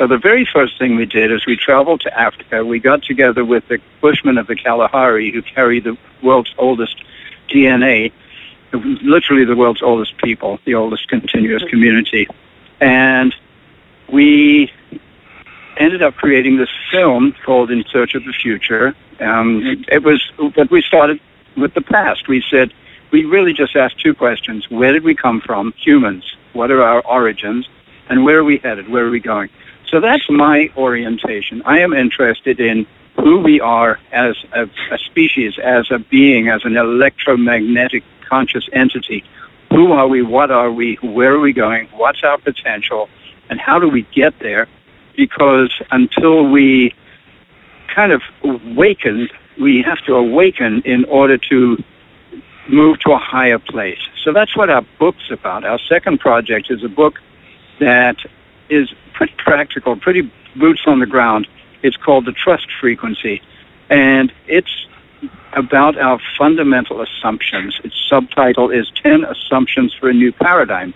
So the very first thing we did is we traveled to Africa. We got together with the Bushmen of the Kalahari who carry the world's oldest DNA, literally the world's oldest people, the oldest continuous community. And we ended up creating this film called In Search of the Future. Um, it was, but we started with the past. We said, we really just asked two questions. Where did we come from, humans? What are our origins? And where are we headed? Where are we going? So that's my orientation. I am interested in who we are as a, a species, as a being, as an electromagnetic conscious entity. Who are we? What are we? Where are we going? What's our potential? And how do we get there? Because until we kind of awaken, we have to awaken in order to move to a higher place. So that's what our book's about. Our second project is a book that is pretty practical, pretty boots on the ground. It's called The Trust Frequency. And it's about our fundamental assumptions. Its subtitle is 10 Assumptions for a New Paradigm.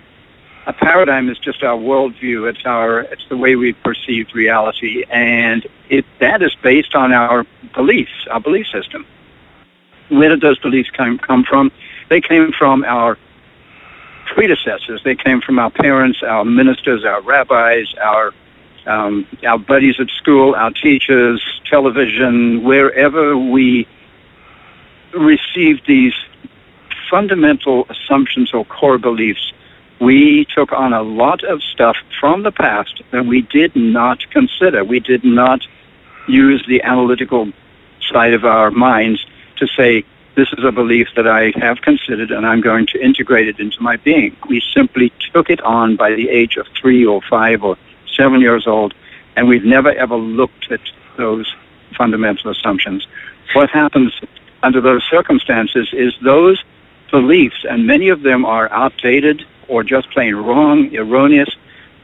A paradigm is just our worldview. It's our, it's the way we perceive reality. And it, that is based on our beliefs, our belief system. Where did those beliefs come, come from? They came from our predecessors. They came from our parents, our ministers, our rabbis, our um, our buddies at school, our teachers, television, wherever we received these fundamental assumptions or core beliefs, we took on a lot of stuff from the past that we did not consider. We did not use the analytical side of our minds to say, this is a belief that I have considered and I'm going to integrate it into my being. We simply took it on by the age of three or five or seven years old, and we've never ever looked at those fundamental assumptions. What happens under those circumstances is those beliefs, and many of them are outdated or just plain wrong, erroneous,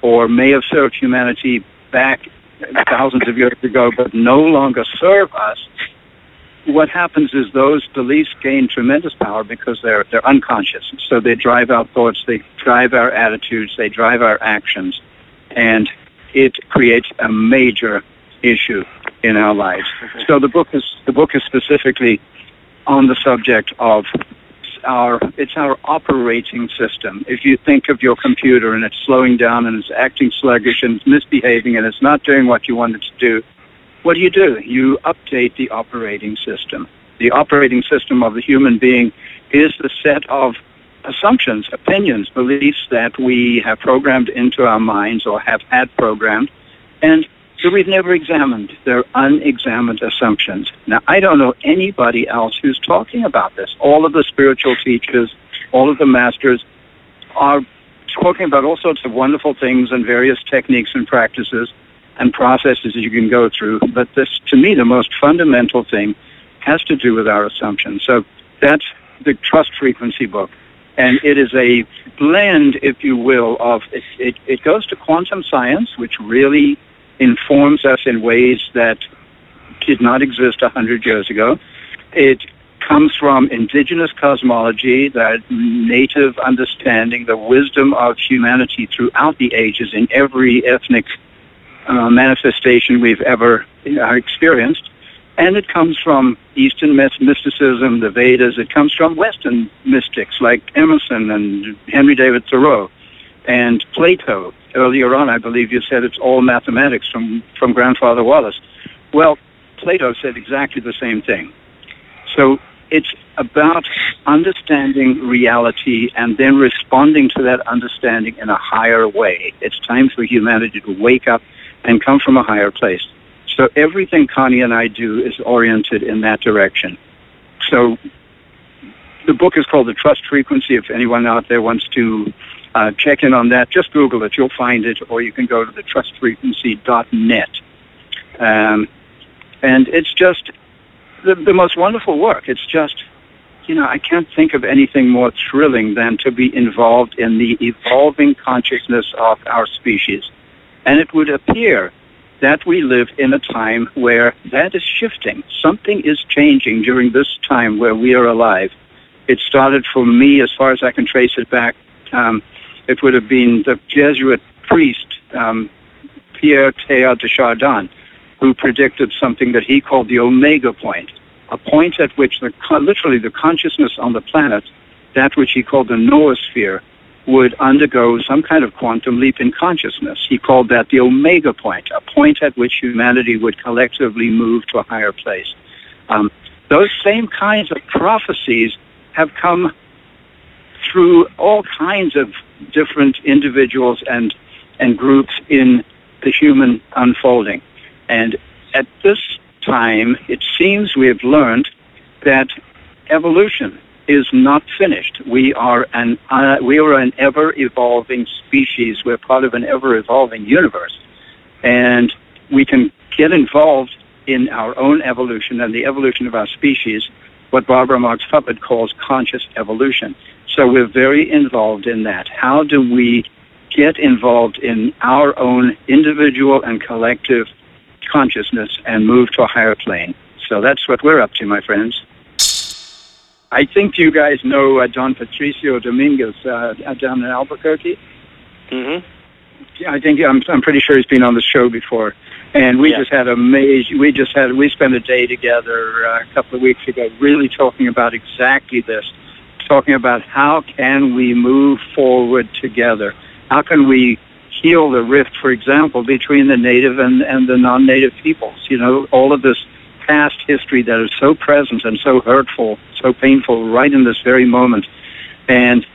or may have served humanity back thousands of years ago, but no longer serve us what happens is those beliefs gain tremendous power because they're they're unconscious. So they drive our thoughts, they drive our attitudes, they drive our actions, and it creates a major issue in our lives. So the book is the book is specifically on the subject of our it's our operating system. If you think of your computer and it's slowing down and it's acting sluggish and it's misbehaving and it's not doing what you want it to do, what do you do? You update the operating system. The operating system of the human being is the set of assumptions, opinions, beliefs that we have programmed into our minds or have had programmed, and that we've never examined. They're unexamined assumptions. Now, I don't know anybody else who's talking about this. All of the spiritual teachers, all of the masters are talking about all sorts of wonderful things and various techniques and practices and processes you can go through. But this, to me, the most fundamental thing has to do with our assumptions. So that's the trust frequency book. And it is a blend, if you will, of it, it, it goes to quantum science, which really informs us in ways that did not exist a hundred years ago. It comes from indigenous cosmology, that native understanding, the wisdom of humanity throughout the ages in every ethnic uh, manifestation we've ever uh, experienced. And it comes from Eastern mysticism, the Vedas. It comes from Western mystics like Emerson and Henry David Thoreau and Plato. Earlier on, I believe you said it's all mathematics from, from Grandfather Wallace. Well, Plato said exactly the same thing. So it's about understanding reality and then responding to that understanding in a higher way. It's time for humanity to wake up and come from a higher place. So everything Connie and I do is oriented in that direction. So the book is called The Trust Frequency. If anyone out there wants to uh, check in on that, just Google it. You'll find it, or you can go to the trustfrequency.net. Um, and it's just the, the most wonderful work. It's just, you know, I can't think of anything more thrilling than to be involved in the evolving consciousness of our species. And it would appear that we live in a time where that is shifting. Something is changing during this time where we are alive. It started for me, as far as I can trace it back, um, it would have been the Jesuit priest, um, Pierre Teilhard de Chardin, who predicted something that he called the omega point, a point at which the, literally the consciousness on the planet, that which he called the noosphere, would undergo some kind of quantum leap in consciousness. He called that the omega point, a point at which humanity would collectively move to a higher place. Um, those same kinds of prophecies have come through all kinds of different individuals and and groups in the human unfolding. And at this time, it seems we have learned that evolution is not finished. We are an uh, we are an ever evolving species. We're part of an ever evolving universe, and we can get involved in our own evolution and the evolution of our species. What Barbara Marx Hubbard calls conscious evolution. So we're very involved in that. How do we get involved in our own individual and collective consciousness and move to a higher plane? So that's what we're up to, my friends. I think you guys know uh, Don Patricio Dominguez uh, down in Albuquerque. Mm-hmm. I think I'm, I'm pretty sure he's been on the show before, and we Yeah. just had a amazing. We just had we spent a day together uh, a couple of weeks ago, really talking about exactly this, talking about how can we move forward together. How can we heal the rift, for example, between the native and, and the non-native peoples? You know, all of this past history that is so present and so hurtful, so painful right in this very moment. And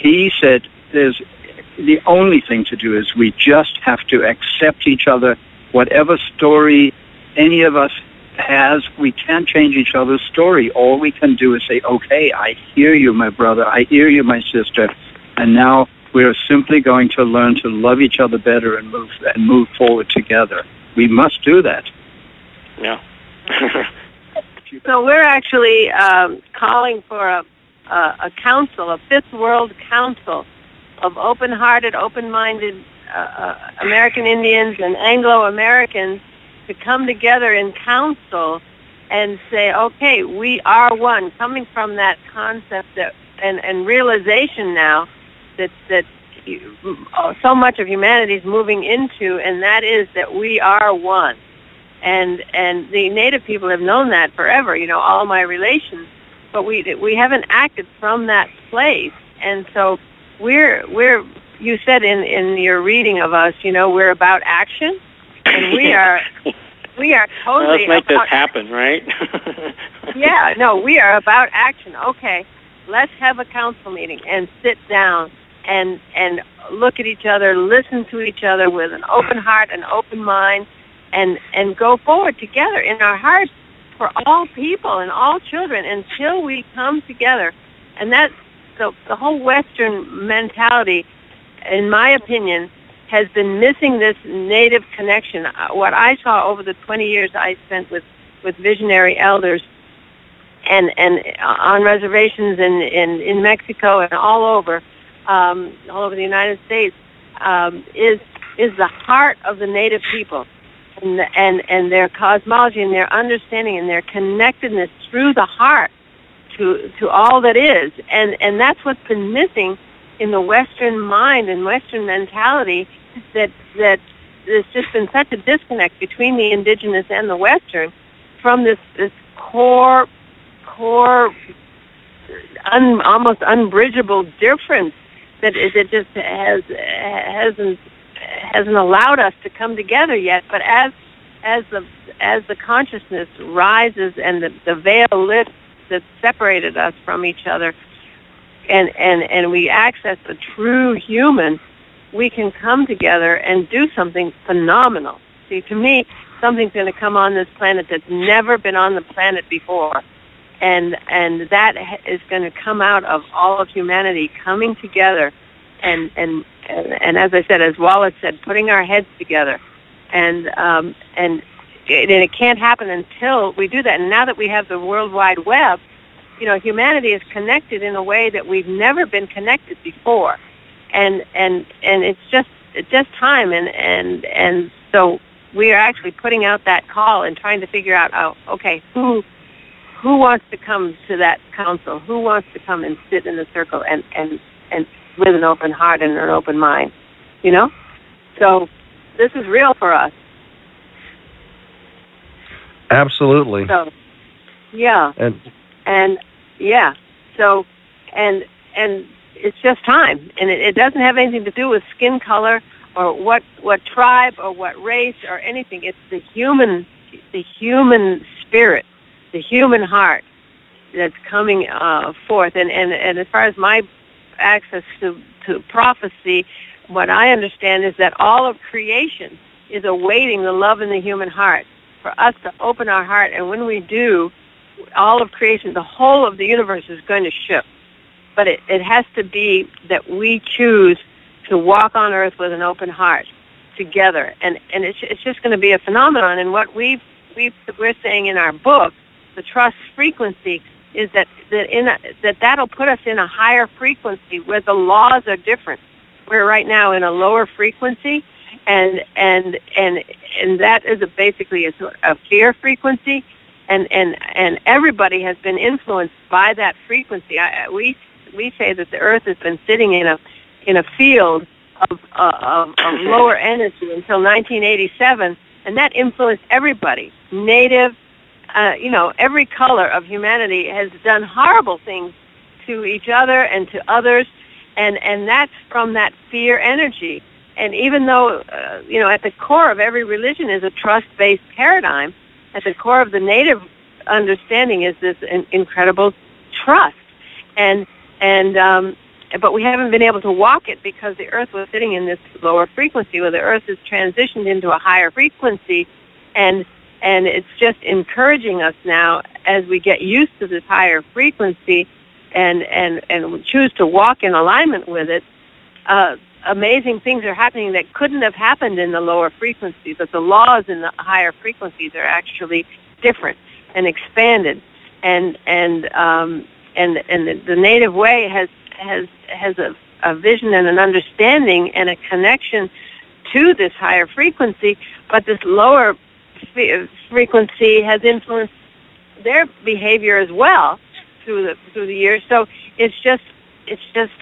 he said there's the only thing to do is we just have to accept each other. Whatever story any of us has, we can't change each other's story. All we can do is say, okay, I hear you, my brother. I hear you, my sister. And now we are simply going to learn to love each other better and move and move forward together. We must do that. Yeah. So we're actually um, calling for a, a, a council, a fifth world council of open-hearted, open-minded uh, uh, American Indians and Anglo-Americans to come together in council and say, okay, we are one, coming from that concept that, and, and realization now that, that you- so much of humanity is moving into, and that is that we are one and and the native people have known that forever you know all my relations. But we we haven't acted from that place. And so we're we're you said in in your reading of us you know we're about action. And we are we are Well, totally let's make this about, happen, right? yeah no we are about action. Okay let's have a council meeting and sit down and and look at each other listen to each other with an open heart and open mind and and go forward together in our hearts for all people and all children until we come together. And that's the the whole western mentality in my opinion has been missing this native connection. Uh, what i saw over the 20 years i spent with with visionary elders and and on reservations in in in mexico and all over um all over the united states um is is the heart of the native people and, and and their cosmology and their understanding and their connectedness through the heart to to all that is. And and that's what's been missing in the western mind and western mentality that that there's just been such a disconnect between the indigenous and the western from this this core core un, almost unbridgeable difference that is it just has hasn't hasn't allowed us to come together yet. But as as the as the consciousness rises and the, the veil lifts that separated us from each other, and and and we access the true human, we can come together and do something phenomenal. See, to me, something's going to come on this planet that's never been on the planet before. And and that is going to come out of all of humanity coming together and and and, as I said, as Wallace said, putting our heads together, and um, and it, and it can't happen until we do that. And now that we have the World Wide Web, you know, humanity is connected in a way that we've never been connected before, and and and it's just it's just time. And and and so we are actually putting out that call and trying to figure out, oh, okay, who who wants to come to that council? Who wants to come and sit in the circle and and and with an open heart and an open mind, you know? So this is real for us. Absolutely. So, yeah, And and yeah, so and and it's just time, and it, it doesn't have anything to do with skin color or what what tribe or what race or anything. It's the human the human spirit, the human heart that's coming uh, forth. And, and and as far as my access to to prophecy, what I understand is that all of creation is awaiting the love in the human heart for us to open our heart, and when we do, all of creation, the whole of the universe is going to shift. But it, it has to be that we choose to walk on earth with an open heart together. And, and it's, it's just going to be a phenomenon. And what we've, we've, we're saying in our book, the trust frequency, is that, that, in a, that that'll put us in a higher frequency where the laws are different. We're right now in a lower frequency, and and and and that is a basically a, a fear frequency, and and and everybody has been influenced by that frequency. I, we we say that the Earth has been sitting in a in a field of, uh, of, of lower energy until 1987, and that influenced everybody. Native, uh, you know, every color of humanity has done horrible things to each other and to others, and and that's from that fear energy. And even though, uh, you know, at the core of every religion is a trust-based paradigm, at the core of the native understanding is this in- incredible trust. And and um, but we haven't been able to walk it because the Earth was sitting in this lower frequency, where the Earth has transitioned into a higher frequency, and and it's just encouraging us now as we get used to this higher frequency, and and and choose to walk in alignment with it. Uh, amazing things are happening that couldn't have happened in the lower frequencies, but the laws in the higher frequencies are actually different and expanded, and and um, and and the, the native way has has has a, a vision and an understanding and a connection to this higher frequency, but this lower frequency has influenced their behavior as well through the through the years. So it's just it's just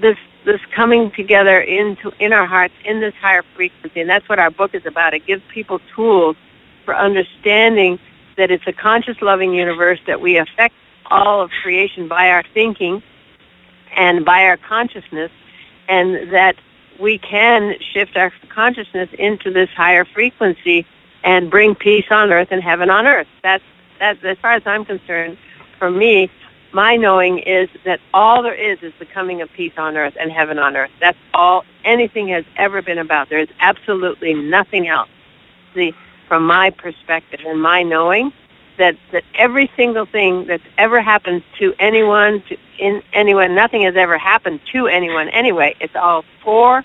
this this coming together into in our hearts in this higher frequency, and that's what our book is about. It gives people tools for understanding that it's a conscious, loving universe that we affect all of creation by our thinking and by our consciousness, and that we can shift our consciousness into this higher frequency and bring peace on earth and heaven on earth. That's that's as far as I'm concerned. For me, my knowing is that all there is is the coming of peace on earth and heaven on earth. That's all anything has ever been about. There is absolutely nothing else. See, from my perspective and my knowing, that that every single thing that's ever happened to anyone, to in anyone, nothing has ever happened to anyone anyway. It's all for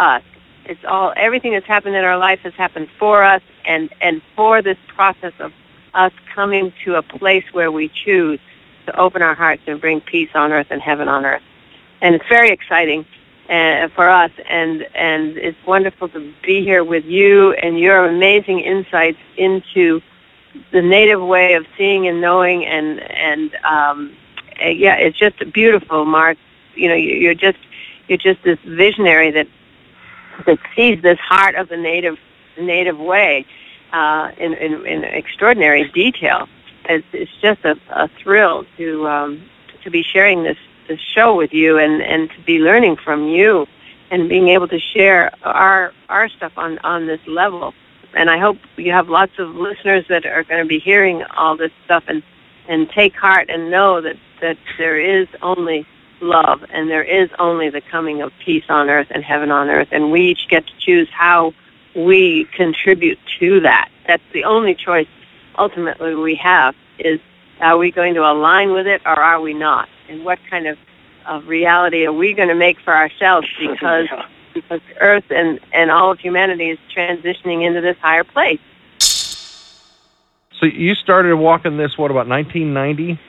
us. It's all everything that's happened in our life has happened for us, and and for this process of us coming to a place where we choose to open our hearts and bring peace on earth and heaven on earth. And it's very exciting uh, for us, and and it's wonderful to be here with you and your amazing insights into the native way of seeing and knowing and and um uh, yeah it's just beautiful mark you know you're just you're just this visionary that that sees this heart of the native native way uh in in, in extraordinary detail. It's it's just a, a thrill to um to be sharing this this show with you and and to be learning from you and being able to share our our stuff on on this level. And I hope you have lots of listeners that are going to be hearing all this stuff and and take heart and know that that there is only love and there is only the coming of peace on earth and heaven on earth and we each get to choose how we contribute to that that's the only choice ultimately we have is are we going to align with it or are we not and what kind of of reality are we going to make for ourselves because because Earth and, and all of humanity is transitioning into this higher place. So you started walking this, what, about 1990?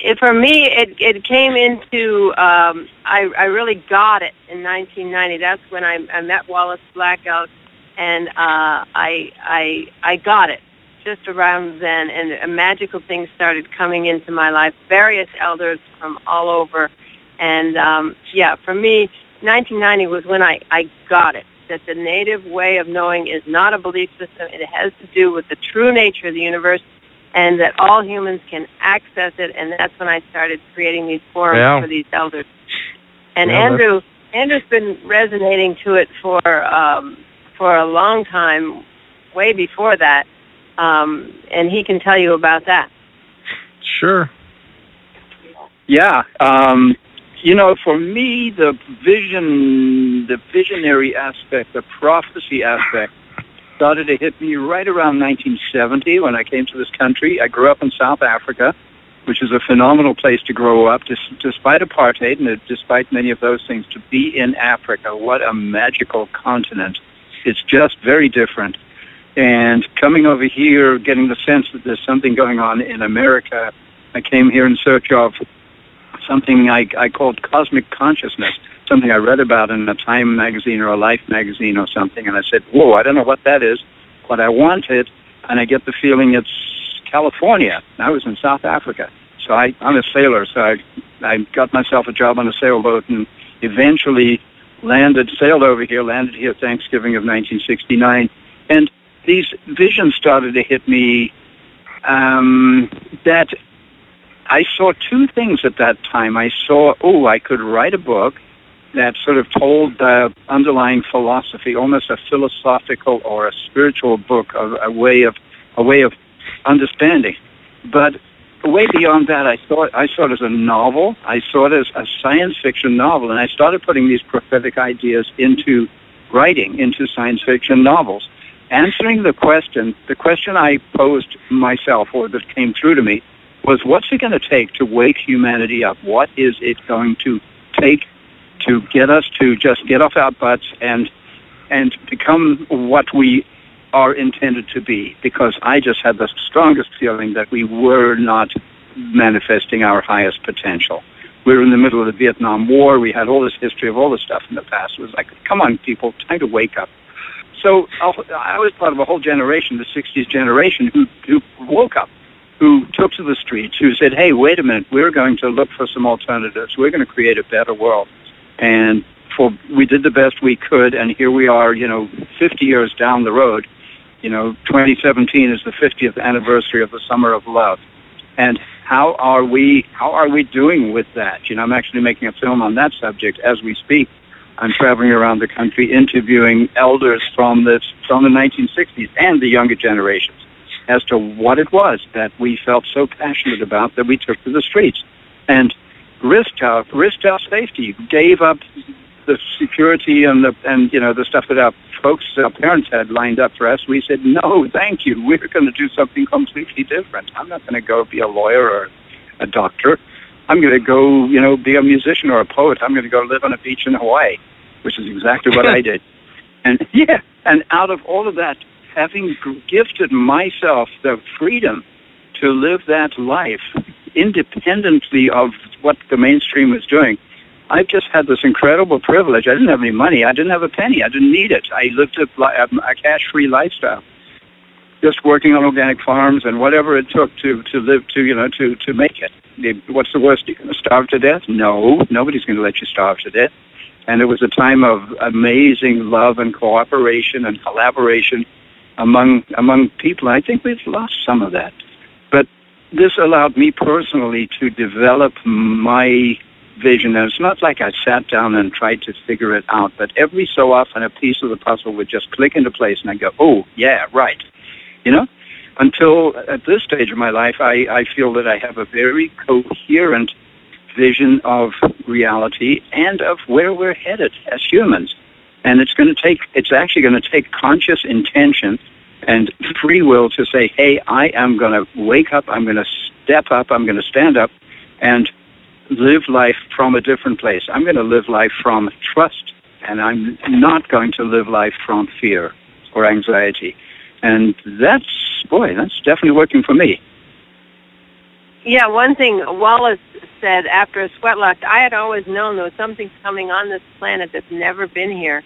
It, for me, it, it came into, um, I, I really got it in 1990. That's when I, I met Wallace Black Elk, and uh, I, I, I got it just around then, and magical things started coming into my life, various elders from all over. And um, yeah, for me, 1990 was when I, I got it. that the native way of knowing is not a belief system. It has to do with the true nature of the universe and that all humans can access it. And that's when I started creating these forums Yeah. for these elders. And Yeah, that's- Andrew, Andrew's been resonating to it for um, for a long time, way before that, um, and he can tell you about that. Sure. Yeah. Um, you know, for me, the vision, the visionary aspect, the prophecy aspect started to hit me right around 1970 when I came to this country. I grew up in South Africa, which is a phenomenal place to grow up, despite apartheid and despite many of those things. To be in Africa, what a magical continent. It's just very different. And coming over here, getting the sense that there's something going on in America, I came here in search of something I, I called cosmic consciousness, something I read about in a Time magazine or a Life magazine or something, and I said, whoa, I don't know what that is, but I want it, and I get the feeling it's California. I was in South Africa. So I, I'm a sailor, so I, I got myself a job on a sailboat and eventually landed, sailed over here, landed here Thanksgiving of 1969, and these visions started to hit me um, that I saw two things at that time. I saw, oh, I could write a book that sort of told the underlying philosophy, almost a philosophical or a spiritual book, a, a way of a way of understanding. But way beyond that, I it, I saw it as a novel. I saw it as a science fiction novel, and I started putting these prophetic ideas into writing, into science fiction novels. Answering the question, the question I posed myself, or that came through to me, was what's it going to take to wake humanity up? What is it going to take to get us to just get off our butts and and become what we are intended to be? Because I just had the strongest feeling that we were not manifesting our highest potential. We were in the middle of the Vietnam War. We had all this history of all this stuff in the past. It was like, come on, people, time to wake up. So I was part of a whole generation, the 60s generation, who, who woke up who took to the streets, who said, hey, wait a minute, we're going to look for some alternatives. We're going to create a better world. And for we did the best we could, and here we are, you know, 50 years down the road. You know, 2017 is the 50th anniversary of the Summer of Love. And how are we how are we doing with that? You know, I'm actually making a film on that subject as we speak. I'm traveling around the country interviewing elders from the from the 1960s and the younger generations as to what it was that we felt so passionate about that we took to the streets and risked our risked our safety, gave up the security and the and you know the stuff that our folks, our parents had lined up for us. We said no, thank you. We're going to do something completely different. I'm not going to go be a lawyer or a doctor. I'm going to go, you know, be a musician or a poet. I'm going to go live on a beach in Hawaii, which is exactly what I did. And yeah, and out of all of that, having gifted myself the freedom to live that life independently of what the mainstream was doing, I've just had this incredible privilege. I didn't have any money. I didn't have a penny. I didn't need it. I lived a, um, a cash-free lifestyle, just working on organic farms and whatever it took to to live to you know to to make it. What's the worst? You're going to starve to death? No, nobody's going to let you starve to death. And it was a time of amazing love and cooperation and collaboration among among people. I think we've lost some of that, this allowed me personally to develop my vision. And it's not like I sat down and tried to figure it out, but every so often a piece of the puzzle would just click into place, and I go, "Oh, yeah, right," you know. Until uh, at this stage of my life, I, I feel that I have a very coherent vision of reality and of where we're headed as humans. And it's going to take, it's actually going to take conscious intention and free will to say, hey, I am going to wake up, I'm going to step up, I'm going to stand up and live life from a different place. I'm going to live life from trust, and I'm not going to live life from fear or anxiety. And that's, boy, that's definitely working for me. Yeah, one thing Wallace said after a sweat lodge, I had always known there was something coming on this planet that's never been here.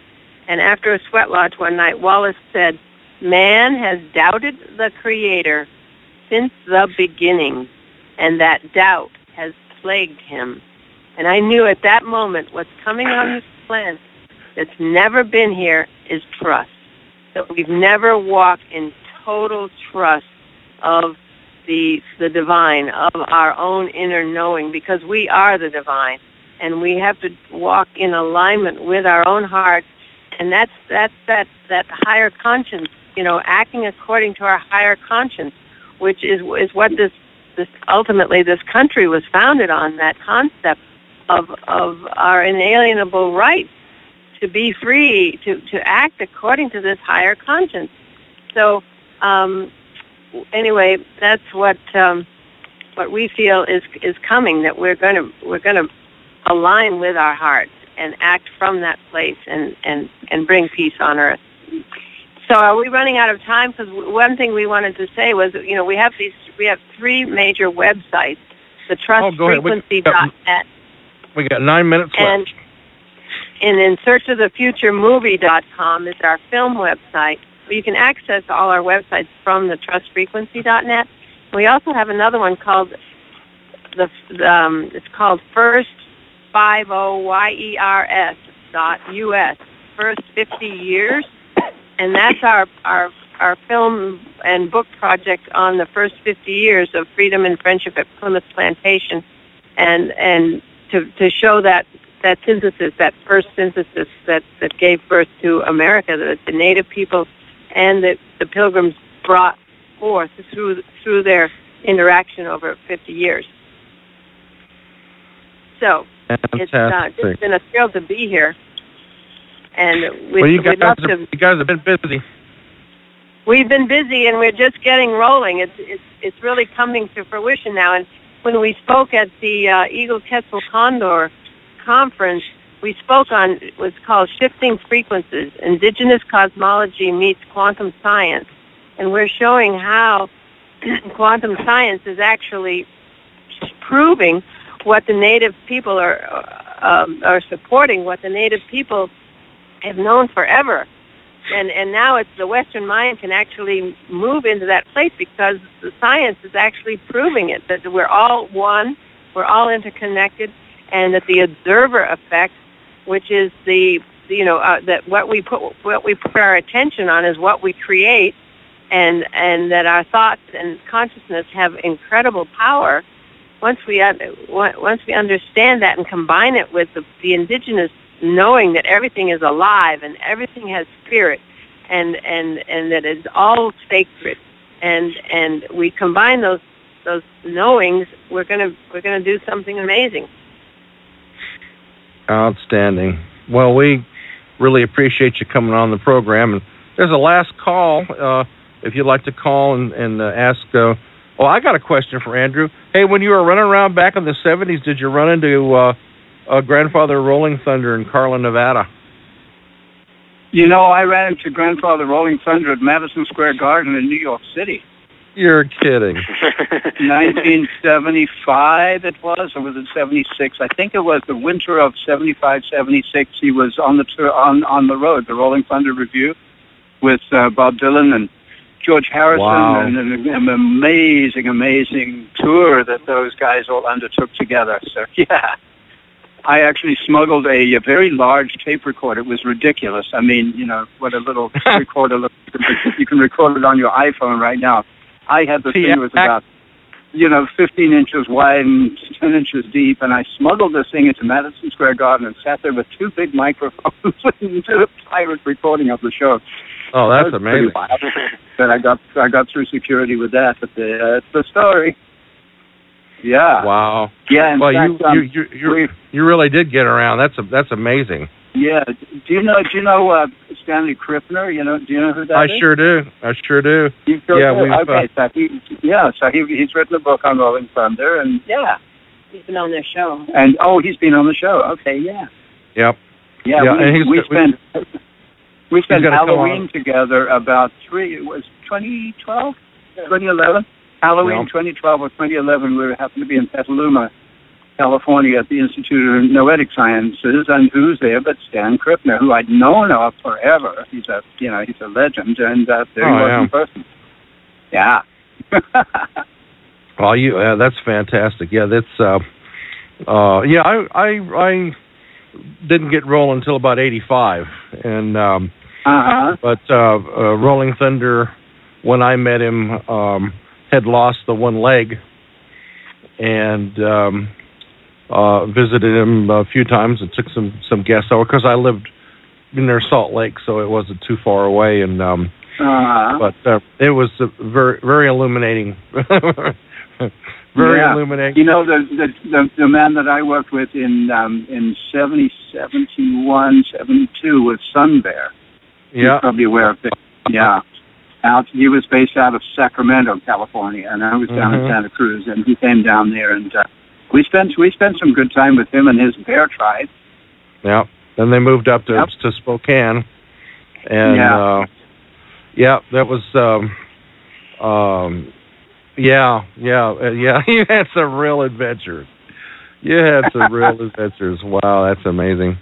And after a sweat lodge one night, Wallace said, Man has doubted the Creator since the beginning, and that doubt has plagued him. And I knew at that moment what's coming on this planet that's never been here is trust. That we've never walked in total trust of the the divine, of our own inner knowing, because we are the divine, and we have to walk in alignment with our own heart, and that's that's that that higher conscience, you know, acting according to our higher conscience, which is is what this this ultimately this country was founded on that concept of of our inalienable right to be free to to act according to this higher conscience. So um, anyway, that's what um, what we feel is is coming. That we're going to we're going to align with our hearts and act from that place and and and bring peace on earth. So are we running out of time? Because one thing we wanted to say was, you know, we have these we have three major websites: the trustfrequency.net. We got nine minutes and, left. And in search of the future movie.com is our film website. You can access all our websites from the trustfrequency.net. We also have another one called the um, it's called first five o y e r s dot u s first fifty years, and that's our our our film and book project on the first 50 years of freedom and friendship at Plymouth Plantation, and and to to show that that synthesis, that first synthesis that that gave birth to America, that the Native people and that the Pilgrims brought forth through through their interaction over 50 years. So it's uh, it's been a thrill to be here, and we, well, you guys, we'd love are, to. you guys have been busy. We've been busy, and we're just getting rolling. It's it's it's really coming to fruition now. And when we spoke at the uh, Eagle Quetzal Condor conference, we spoke on what's called shifting frequencies, indigenous cosmology meets quantum science, and we're showing how quantum science is actually proving what the native people are uh, um, are supporting, what the native people have known forever and and now it's the Western mind can actually move into that place because the science is actually proving it that we're all one, we're all interconnected, and that the observer effect, which is the you know uh, that what we put what we put our attention on is what we create, and and that our thoughts and consciousness have incredible power. Once we once we understand that and combine it with the, the indigenous knowing that everything is alive and everything has spirit and and and that it's all sacred. And and we combine those those knowings we're going to we're going to do something amazing. Outstanding. Well we really appreciate you coming on the program. And there's a last call uh, if you'd like to call and, and uh, ask uh, well i got a question for andrew. Hey when you were running around back in the 70s did you run into uh, grandfather Rolling Thunder in Carlin, Nevada. You know, I ran into grandfather Rolling Thunder at Madison Square Garden in New York City. You're kidding. 1975 it was, or was it 76? I think it was the winter of 75, 76. He was on the tour, on on the road, the Rolling Thunder Revue, with uh, Bob Dylan and George Harrison, wow. and an, an amazing, amazing tour that those guys all undertook together. So yeah. I actually smuggled a, a very large tape recorder. It was ridiculous. I mean, you know, what a little recorder looks. You can record it on your iPhone right now. I had the thing that was about, you know, 15 inches wide and 10 inches deep, and I smuggled this thing into Madison Square Garden and sat there with two big microphones and did a pirate recording of the show. Oh, that's that amazing. but I got I got through security with that. But the, uh, it's the story. Yeah. Wow. Yeah. well, fact, you, um, you you you you really did get around. That's a, that's amazing. Yeah. Do you know Do you know uh, Stanley Krippner? You know Do you know who that I is? sure do. I sure do. You sure yeah. do? We've, okay. uh, so he, yeah. So he he's written a book on Rolling Thunder, and yeah. He's been on their show. And oh, he's been on the show. Okay. Yeah. Yep. Yeah. Yeah, we, and he's- we spent we spent Halloween together about three. It was 2012, 2011. Halloween Yeah. 2012 or 2011. We happened to be in Petaluma, California, at the Institute of Noetic Sciences, and who's there but Stan Krippner, who I'd known of forever. He's a you know he's a legend, and uh, there he Oh, was yeah. in person. Yeah. Well, you uh, that's fantastic. Yeah, that's uh, uh, yeah. I I I didn't get rolling until about '85, and um, Uh-huh. But uh, uh, Rolling Thunder, when I met him, um, had lost the one leg, and um, uh, visited him a few times and took some some guests over because I lived near Salt Lake, so it wasn't too far away. And um, Uh-huh. but uh, it was uh, very very illuminating. very Yeah. illuminating. You know, the, the the the man that I worked with in um, in 70, 71, 72 was Sun Bear. Yeah. You're probably aware of it. Yeah. Out, he was based out of Sacramento, California, and I was down Mhm. in Santa Cruz, and he came down there, and uh, we spent we spent some good time with him and his bear tribe. Yeah. Then they moved up to Yep. to Spokane, and Yeah. uh, yeah, that was um, um, yeah, yeah, uh, yeah. You had some real adventures. You had some real adventures. Wow, that's amazing.